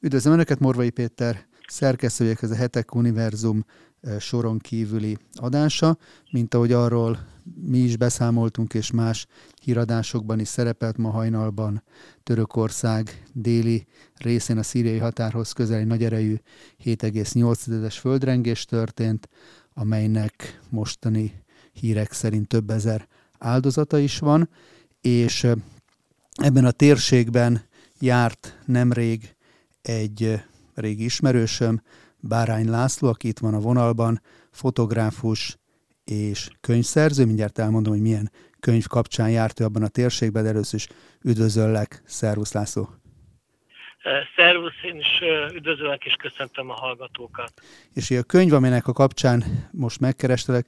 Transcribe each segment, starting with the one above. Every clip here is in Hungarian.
Üdvözlöm Önöket, Morvai Péter, szerkesztőjék ez a Hetek Univerzum soron kívüli adása, mint ahogy arról mi is beszámoltunk, és más híradásokban is szerepelt ma hajnalban Törökország déli részén a szíriai határhoz közeli nagy erejű 7,8-es földrengés történt, amelynek mostani hírek szerint több ezer áldozata is van, és ebben a térségben járt nemrég egy régi ismerősöm, Bárány László, aki itt van a vonalban, fotográfus és könyvszerző. Mindjárt elmondom, hogy milyen könyv kapcsán járt ő abban a térségben, de először is üdvözöllek. Szervusz László! Szervusz, én is üdvözöllek és köszöntöm a hallgatókat. És a könyv, aminek a kapcsán most megkerestelek,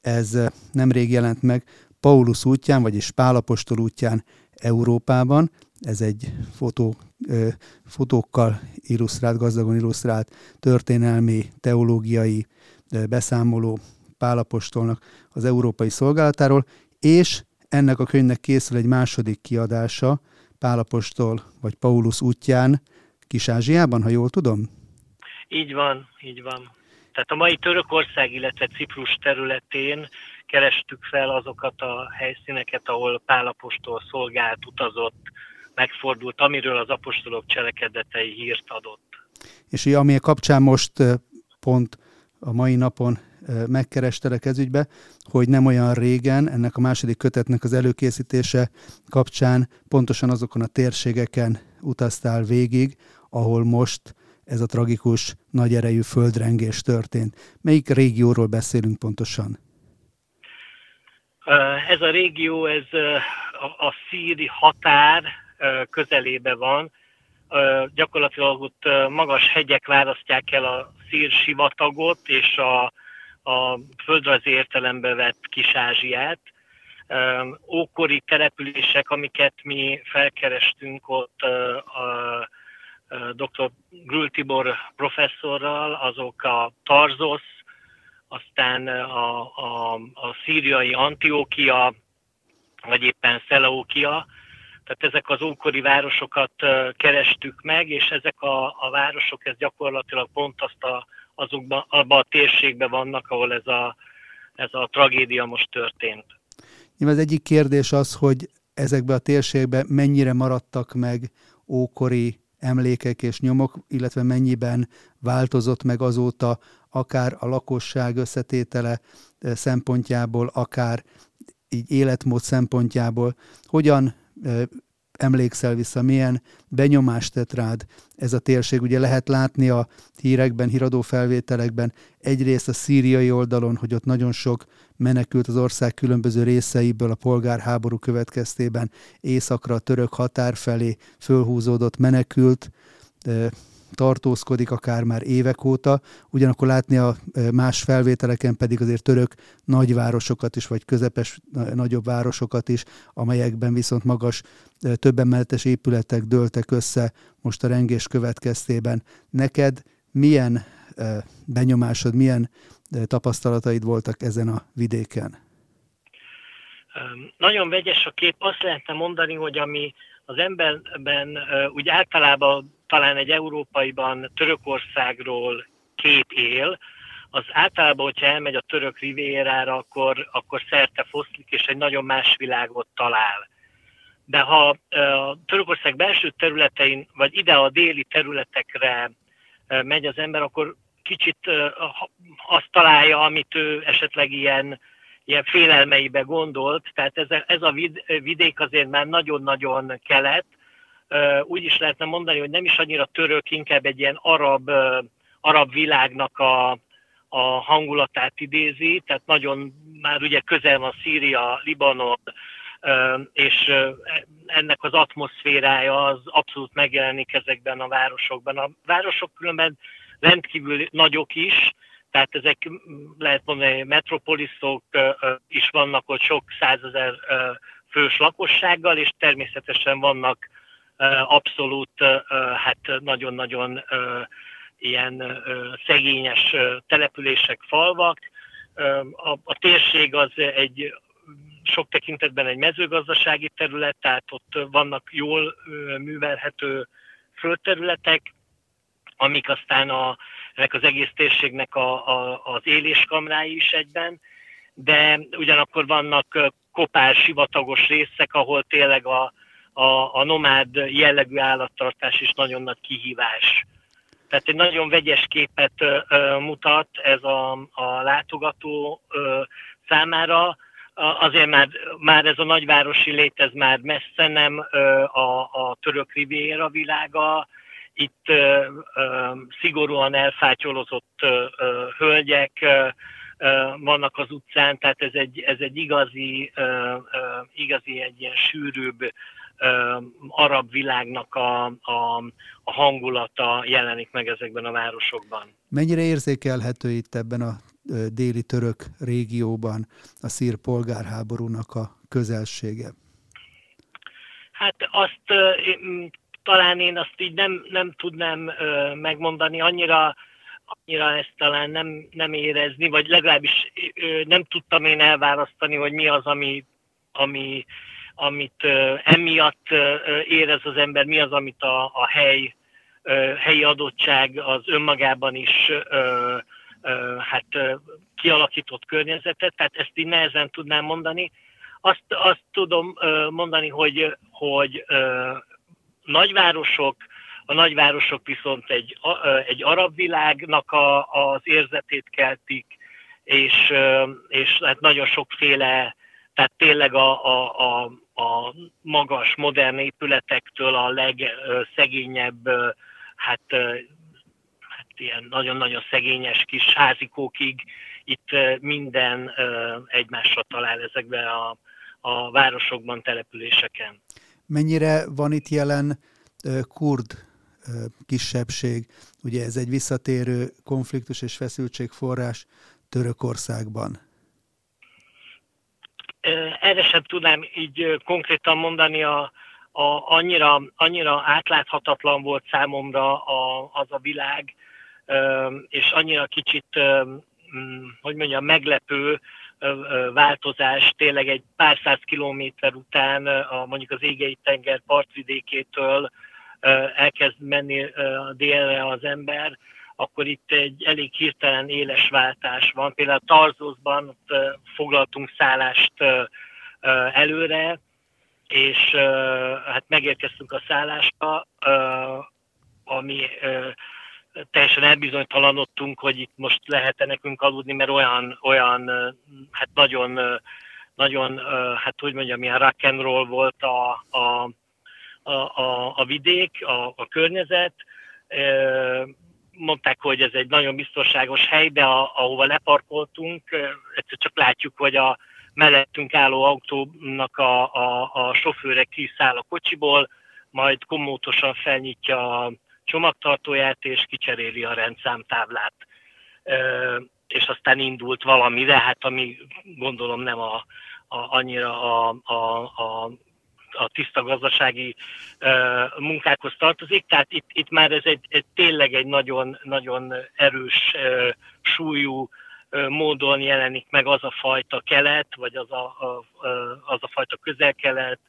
ez nemrég jelent meg Paulus útján, vagyis Pálapostól útján Európában. Ez egy fotó, fotókkal illusztrált, gazdagon illusztrált történelmi, teológiai beszámoló Pálapostolnak az európai szolgálatáról, és ennek a könyvnek készül egy második kiadása Pálapostól vagy Paulus útján Kis-Ázsiában, ha jól tudom? Így van, így van. Tehát a mai Törökország, illetve Ciprus területén kerestük fel azokat a helyszíneket, ahol Pálapostól szolgált, utazott, megfordult, amiről az apostolok cselekedetei hírt adott. És ami a kapcsán most pont a mai napon megkerestelek ezügybe, hogy nem olyan régen ennek a második kötetnek az előkészítése kapcsán pontosan azokon a térségeken utaztál végig, ahol most ez a tragikus, nagy erejű földrengés történt. Melyik régióról beszélünk pontosan? Ez a régió, ez a szíri határ közelébe van. Gyakorlatilag ott magas hegyek választják el a szír sivatagot és a, a földrajzi értelembe vett Kis-Ázsiát. Ókori települések, amiket mi felkerestünk ott a dr. Grül Tibor professzorral, azok a Tarzosz, aztán a, a, a szíriai Antiókia, vagy éppen Szeleókia, tehát ezek az ókori városokat kerestük meg, és ezek a, a városok ez gyakorlatilag pont azt a, azokban, abban a térségben vannak, ahol ez a, ez a tragédia most történt. Nyilván az egyik kérdés az, hogy ezekben a térségben mennyire maradtak meg ókori emlékek és nyomok, illetve mennyiben változott meg azóta akár a lakosság összetétele eh, szempontjából, akár így életmód szempontjából, hogyan eh, emlékszel vissza, milyen benyomást tett rád ez a térség. Ugye lehet látni a hírekben, híradó felvételekben egyrészt a szíriai oldalon, hogy ott nagyon sok menekült az ország különböző részeiből a polgárháború következtében északra a török határ felé fölhúzódott menekült, eh, tartózkodik akár már évek óta, ugyanakkor látni a más felvételeken pedig azért török nagyvárosokat is, vagy közepes nagyobb városokat is, amelyekben viszont magas e, több emeletes épületek dőltek össze most a rengés következtében. Neked milyen benyomásod, milyen tapasztalataid voltak ezen a vidéken? Nagyon vegyes a kép. Azt lehetne mondani, hogy ami az emberben úgy általában talán egy európaiban Törökországról kép él, az általában, hogyha elmegy a török rivérára, akkor, akkor szerte foszlik, és egy nagyon más világot talál. De ha a Törökország belső területein, vagy ide a déli területekre megy az ember, akkor kicsit azt találja, amit ő esetleg ilyen, ilyen félelmeibe gondolt. Tehát ez, ez a vidék azért már nagyon-nagyon kelet, úgy is lehetne mondani, hogy nem is annyira török, inkább egy ilyen arab, arab világnak a, a hangulatát idézi, tehát nagyon már ugye közel van Szíria, Libanon, és ennek az atmoszférája az abszolút megjelenik ezekben a városokban. A városok különben rendkívül nagyok is, tehát ezek lehet mondani, metropoliszok is vannak ott sok százezer fős lakossággal, és természetesen vannak abszolút hát nagyon-nagyon ilyen szegényes települések, falvak. A, a térség az egy sok tekintetben egy mezőgazdasági terület, tehát ott vannak jól művelhető földterületek, amik aztán a, ennek az egész térségnek a, a, az éléskamrái is egyben, de ugyanakkor vannak kopár, sivatagos részek, ahol tényleg a, a, a nomád jellegű állattartás is nagyon nagy kihívás. Tehát egy nagyon vegyes képet ö, mutat ez a, a látogató ö, számára. Azért már, már ez a nagyvárosi lét, ez már messze nem ö, a, a török riviera világa. Itt ö, ö, szigorúan elfátyolozott ö, ö, hölgyek, ö, vannak az utcán, tehát ez egy, ez egy igazi, igazi egy ilyen sűrűbb arab világnak a, a, a hangulata jelenik meg ezekben a városokban. Mennyire érzékelhető itt ebben a déli török régióban a szír polgárháborúnak a közelsége? Hát azt talán én azt így nem, nem tudnám megmondani, annyira annyira ezt talán nem, nem érezni, vagy legalábbis nem tudtam én elválasztani, hogy mi az, ami, ami, amit emiatt érez az ember, mi az, amit a, a hely, helyi adottság az önmagában is hát kialakított környezetet, tehát ezt így nehezen tudnám mondani. Azt, azt tudom mondani, hogy, hogy nagyvárosok, a nagyvárosok viszont egy, egy arab világnak a, az érzetét keltik, és, és hát nagyon sokféle, tehát tényleg a, a, a, a magas, modern épületektől a legszegényebb, hát, hát ilyen nagyon-nagyon szegényes kis házikókig, itt minden egymásra talál ezekben a, a városokban, településeken. Mennyire van itt jelen kurd kisebbség. Ugye ez egy visszatérő konfliktus és feszültségforrás Törökországban. Erre sem tudnám így konkrétan mondani, a, a, annyira, annyira átláthatatlan volt számomra a, az a világ, és annyira kicsit, mm, hogy mondjam, meglepő változás tényleg egy pár száz kilométer után a, mondjuk az égei tenger partvidékétől elkezd menni délre az ember, akkor itt egy elég hirtelen éles váltás van. Például Tarzózban foglaltunk szállást előre, és hát megérkeztünk a szállásba, ami teljesen elbizonytalanodtunk, hogy itt most lehet-e nekünk aludni, mert olyan, olyan hát nagyon, nagyon, hát hogy mondjam, ilyen rock and roll volt a, a a, a, a vidék, a, a környezet. Mondták, hogy ez egy nagyon biztonságos hely, de a, ahova leparkoltunk, egyszer csak látjuk, hogy a mellettünk álló autónak a, a, a sofőre kiszáll a kocsiból, majd komótosan felnyitja a csomagtartóját, és kicseréli a rendszámtáblát. És aztán indult valami, de hát ami gondolom nem a, a, annyira a, a, a a tiszta gazdasági munkákhoz tartozik, tehát itt, itt már ez egy, egy tényleg egy nagyon, nagyon erős súlyú módon jelenik meg az a fajta kelet, vagy az a, a, az a fajta közel-kelet,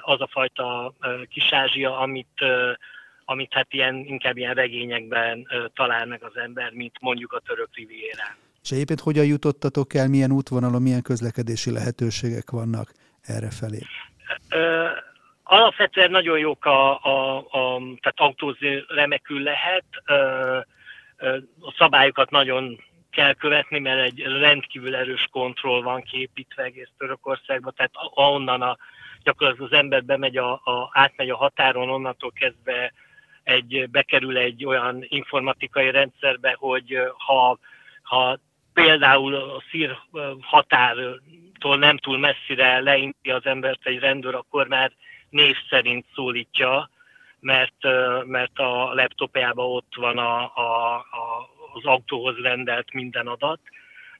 az a fajta kisázsia, amit, amit hát ilyen, inkább ilyen regényekben talál meg az ember, mint mondjuk a török rivierán. És egyébként hogyan jutottatok el, milyen útvonalon, milyen közlekedési lehetőségek vannak erre felé? Alapvetően nagyon jók a, a, a tehát autózni remekül lehet, a szabályokat nagyon kell követni, mert egy rendkívül erős kontroll van kiépítve egész Törökországban, tehát ahonnan a, gyakorlatilag az ember bemegy a, a, átmegy a határon, onnantól kezdve egy, bekerül egy olyan informatikai rendszerbe, hogy ha, ha például a szír határtól nem túl messzire leinti az embert egy rendőr, akkor már név szerint szólítja, mert, mert a laptopjában ott van a, a, a, az autóhoz rendelt minden adat.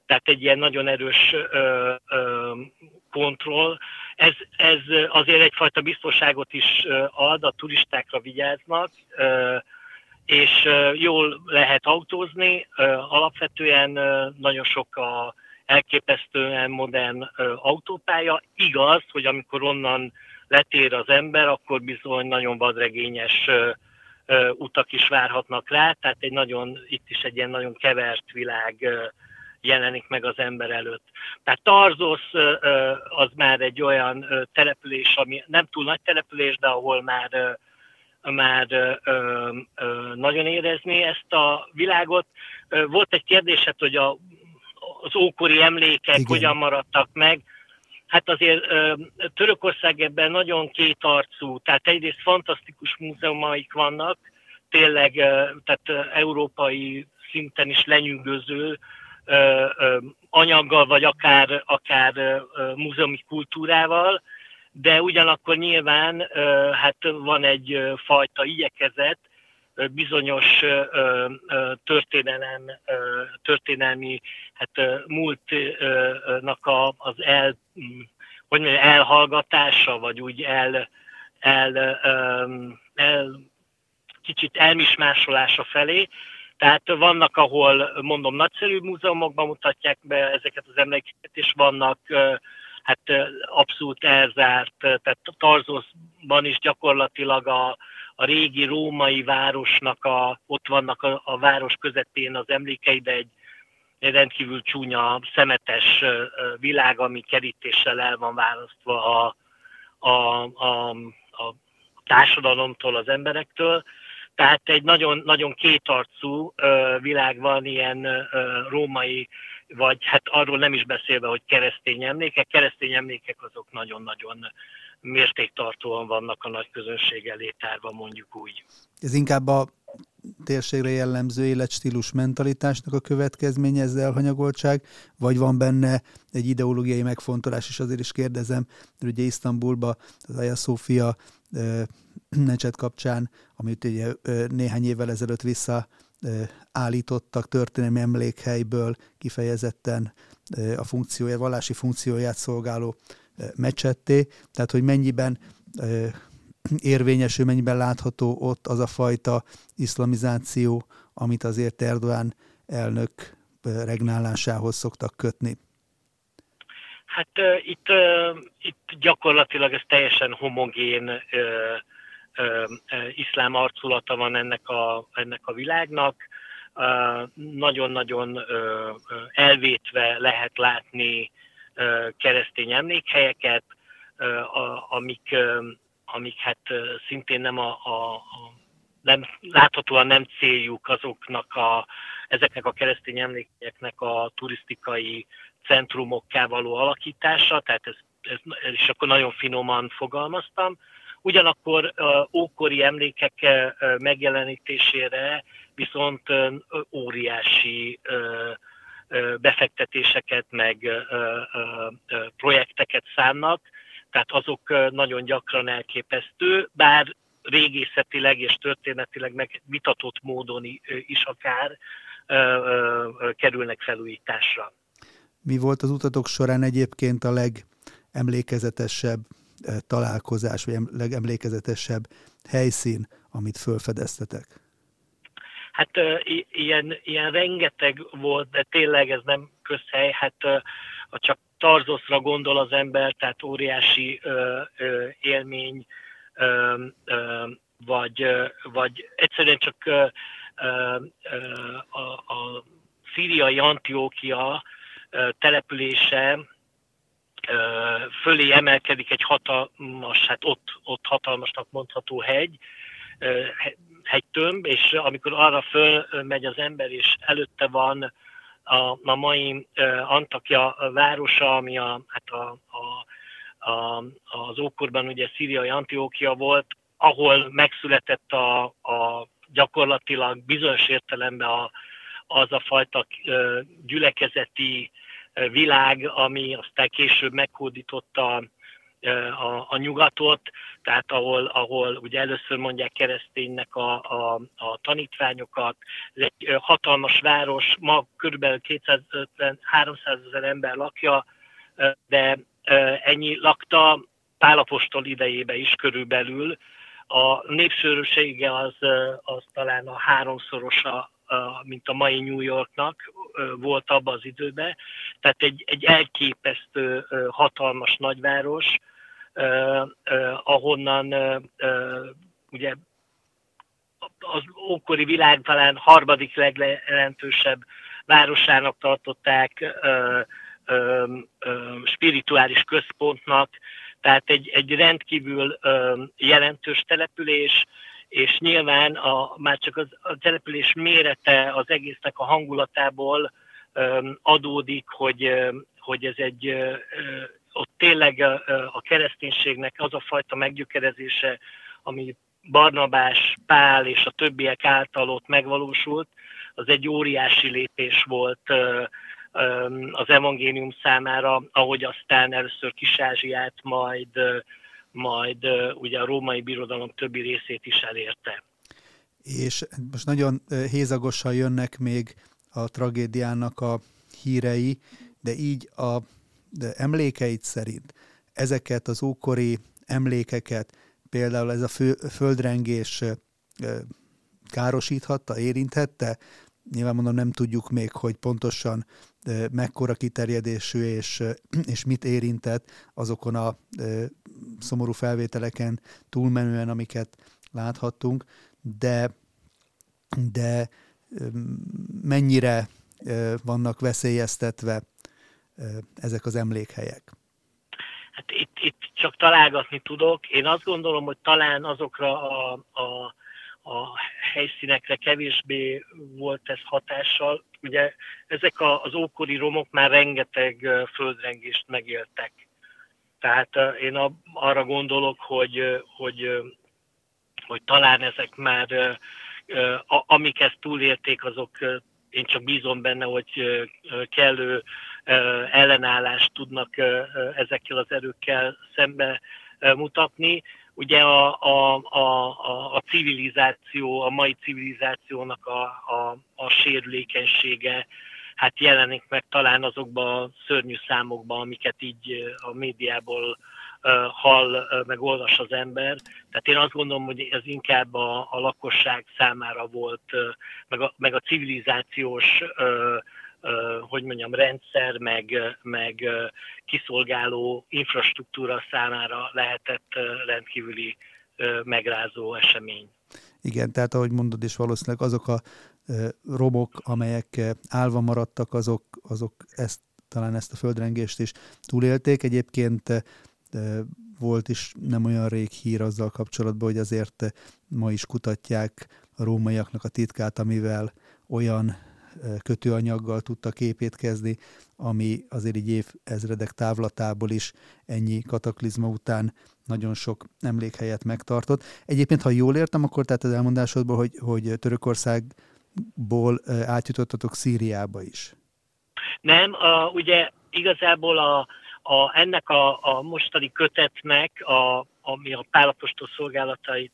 Tehát egy ilyen nagyon erős ö, ö, kontroll. Ez, ez azért egyfajta biztonságot is ad, a turistákra vigyáznak. Ö, és jól lehet autózni, alapvetően nagyon sok a elképesztően modern autópálya. Igaz, hogy amikor onnan letér az ember, akkor bizony nagyon vadregényes utak is várhatnak rá, tehát egy nagyon, itt is egy ilyen nagyon kevert világ jelenik meg az ember előtt. Tehát Tarzosz az már egy olyan település, ami nem túl nagy település, de ahol már már nagyon érezni ezt a világot. Volt egy kérdésed, hogy a, az ókori emlékek Igen. hogyan maradtak meg. Hát azért Törökország ebben nagyon kétarcú, tehát egyrészt fantasztikus múzeumaik vannak, tényleg tehát európai szinten is lenyűgöző anyaggal, vagy akár, akár múzeumi kultúrával, de ugyanakkor nyilván hát van egy fajta igyekezet, bizonyos történelem, történelmi hát múltnak az el, hogy mondjam, elhallgatása, vagy úgy el, el, el kicsit elmismásolása felé. Tehát vannak, ahol mondom, nagyszerű múzeumokban mutatják be ezeket az emlékeket, és vannak hát abszolút elzárt, tehát Tarzoszban is gyakorlatilag a, a régi római városnak, a, ott vannak a, a város közepén az emlékei, de egy, egy rendkívül csúnya, szemetes világ, ami kerítéssel el van választva a, a, a, a társadalomtól, az emberektől. Tehát egy nagyon, nagyon kétarcú világ van, ilyen római vagy hát arról nem is beszélve, hogy keresztény emlékek. Keresztény emlékek azok nagyon-nagyon mértéktartóan vannak a nagy közönség elé mondjuk úgy. Ez inkább a térségre jellemző életstílus mentalitásnak a következménye, ez elhanyagoltság, vagy van benne egy ideológiai megfontolás, és azért is kérdezem, mert ugye Isztambulba az Aya Szófia necset kapcsán, amit ugye néhány évvel ezelőtt vissza állítottak történelmi emlékhelyből kifejezetten a funkciója, vallási funkcióját szolgáló mecsetté, tehát hogy mennyiben érvényesül, mennyiben látható ott az a fajta iszlamizáció, amit azért Erdoğan elnök regnálásához szoktak kötni. Hát uh, itt, uh, itt gyakorlatilag ez teljesen homogén uh, iszlám arculata van ennek a, ennek a világnak. Nagyon-nagyon elvétve lehet látni keresztény emlékhelyeket, amik, amik hát szintén nem a, a, nem, láthatóan nem céljuk azoknak a, ezeknek a keresztény emlékeknek a turisztikai centrumokká való alakítása, tehát ez, ez, és akkor nagyon finoman fogalmaztam, Ugyanakkor ókori emlékek megjelenítésére viszont óriási befektetéseket, meg projekteket szánnak, tehát azok nagyon gyakran elképesztő, bár régészetileg és történetileg meg vitatott módon is akár kerülnek felújításra. Mi volt az utatok során egyébként a legemlékezetesebb találkozás, vagy legemlékezetesebb helyszín, amit felfedeztetek? Hát ilyen, ilyen rengeteg volt, de tényleg ez nem közhely, hát ha csak Tarzoszra gondol az ember, tehát óriási ö, ö, élmény, ö, ö, vagy, ö, vagy egyszerűen csak ö, ö, a, a szíriai Antiókia települése fölé emelkedik egy hatalmas, hát ott, ott hatalmasnak mondható hegy, hegytömb, és amikor arra fölmegy az ember, és előtte van a, a mai Antakya városa, ami a, hát a, a, a, az ókorban ugye szíriai Antiókia volt, ahol megszületett a, a gyakorlatilag bizonyos értelemben a, az a fajta gyülekezeti világ, ami aztán később meghódította a, a nyugatot, tehát ahol, ahol ugye először mondják kereszténynek a, a, a tanítványokat. Ez egy hatalmas város, ma kb. 250-300 ezer ember lakja, de ennyi lakta Pálapostól idejébe is körülbelül. A népsűrűsége az, az talán a háromszorosa mint a mai New Yorknak volt abban az időben. Tehát egy, egy elképesztő hatalmas nagyváros, ahonnan ugye az ókori világ talán harmadik legjelentősebb városának tartották, ö, ö, spirituális központnak, tehát egy, egy rendkívül ö, jelentős település, és nyilván a, már csak az, a település mérete az egésznek a hangulatából ö, adódik, hogy, ö, hogy ez egy ö, ott tényleg a, kereszténységnek az a fajta meggyökerezése, ami Barnabás, Pál és a többiek által ott megvalósult, az egy óriási lépés volt az evangélium számára, ahogy aztán először Kis-Ázsiát, majd, majd ugye a római birodalom többi részét is elérte. És most nagyon hézagosan jönnek még a tragédiának a hírei, de így a emlékeit szerint ezeket az ókori emlékeket, például ez a fő, földrengés károsíthatta, érinthette? Nyilván mondom, nem tudjuk még, hogy pontosan mekkora kiterjedésű és, és mit érintett azokon a szomorú felvételeken túlmenően, amiket láthattunk, de, de mennyire vannak veszélyeztetve ezek az emlékhelyek? Hát itt, itt csak találgatni tudok. Én azt gondolom, hogy talán azokra a, a, a helyszínekre kevésbé volt ez hatással. Ugye ezek a, az ókori romok már rengeteg földrengést megéltek. Tehát én arra gondolok, hogy, hogy, hogy talán ezek már, amik ezt túlélték, azok én csak bízom benne, hogy kellő ellenállást tudnak ezekkel az erőkkel szembe mutatni. Ugye a, a, a, a civilizáció, a mai civilizációnak a, a, a sérülékenysége, hát jelenik meg talán azokban a szörnyű számokban, amiket így a médiából hall, meg olvas az ember. Tehát én azt gondolom, hogy ez inkább a, a lakosság számára volt, meg a, meg a civilizációs hogy mondjam, rendszer, meg, meg kiszolgáló infrastruktúra számára lehetett rendkívüli megrázó esemény. Igen, tehát ahogy mondod is valószínűleg azok a romok, amelyek állva maradtak, azok, azok ezt, talán ezt a földrengést is túlélték. Egyébként volt is nem olyan rég hír azzal kapcsolatban, hogy azért ma is kutatják a rómaiaknak a titkát, amivel olyan kötőanyaggal tudtak építkezni, ami azért így évezredek távlatából is ennyi kataklizma után nagyon sok emlékhelyet megtartott. Egyébként, ha jól értem, akkor tehát az elmondásodból, hogy, hogy Törökországból átjutottatok Szíriába is. Nem, a, ugye igazából a, a, ennek a, a mostani kötetnek, a, ami a pálapostól szolgálatait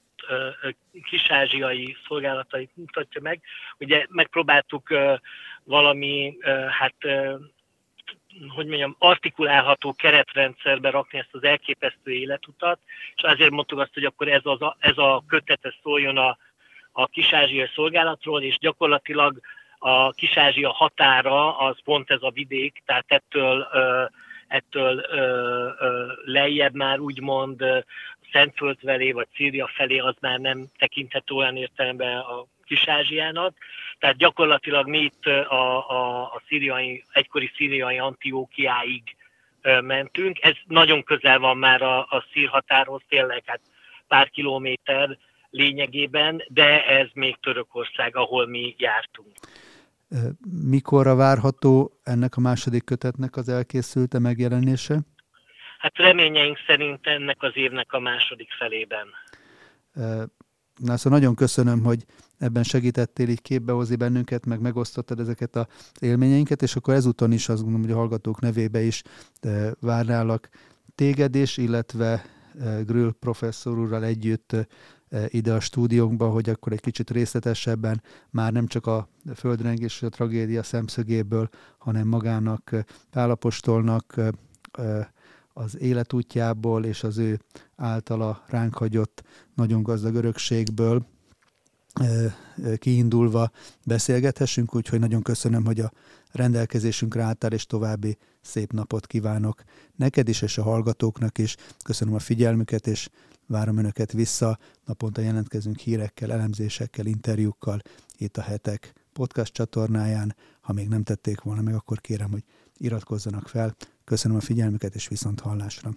kisázsiai szolgálatait mutatja meg. Ugye megpróbáltuk valami, hát hogy mondjam, artikulálható keretrendszerbe rakni ezt az elképesztő életutat, és azért mondtuk azt, hogy akkor ez, az, ez a kötet ez szóljon a, a kisázsiai szolgálatról, és gyakorlatilag a kisázsia határa az pont ez a vidék, tehát ettől, ettől lejjebb már úgymond Szentföld felé, vagy Szíria felé az már nem tekinthető olyan értelemben a Kis-Ázsiának. Tehát gyakorlatilag mi itt a, a, a szíriai, egykori szíriai Antiókiáig mentünk. Ez nagyon közel van már a, a szír határhoz, tényleg hát pár kilométer lényegében, de ez még Törökország, ahol mi jártunk. Mikorra várható ennek a második kötetnek az elkészülte megjelenése? Hát reményeink szerint ennek az évnek a második felében. Na, szóval nagyon köszönöm, hogy ebben segítettél így képbehozni bennünket, meg megosztottad ezeket az élményeinket, és akkor ezúton is azt gondolom, hogy a hallgatók nevébe is várnálak téged is, illetve Grül professzor úrral együtt ide a stúdiónkba, hogy akkor egy kicsit részletesebben már nem csak a földrengés és a tragédia szemszögéből, hanem magának Pálapostolnak az életútjából és az ő általa ránk hagyott nagyon gazdag örökségből kiindulva beszélgethessünk, úgyhogy nagyon köszönöm, hogy a rendelkezésünkre álltál, és további szép napot kívánok neked is, és a hallgatóknak is. Köszönöm a figyelmüket, és várom Önöket vissza. Naponta jelentkezünk hírekkel, elemzésekkel, interjúkkal itt a hetek podcast csatornáján. Ha még nem tették volna meg, akkor kérem, hogy iratkozzanak fel. Köszönöm a figyelmüket, és viszont hallásra.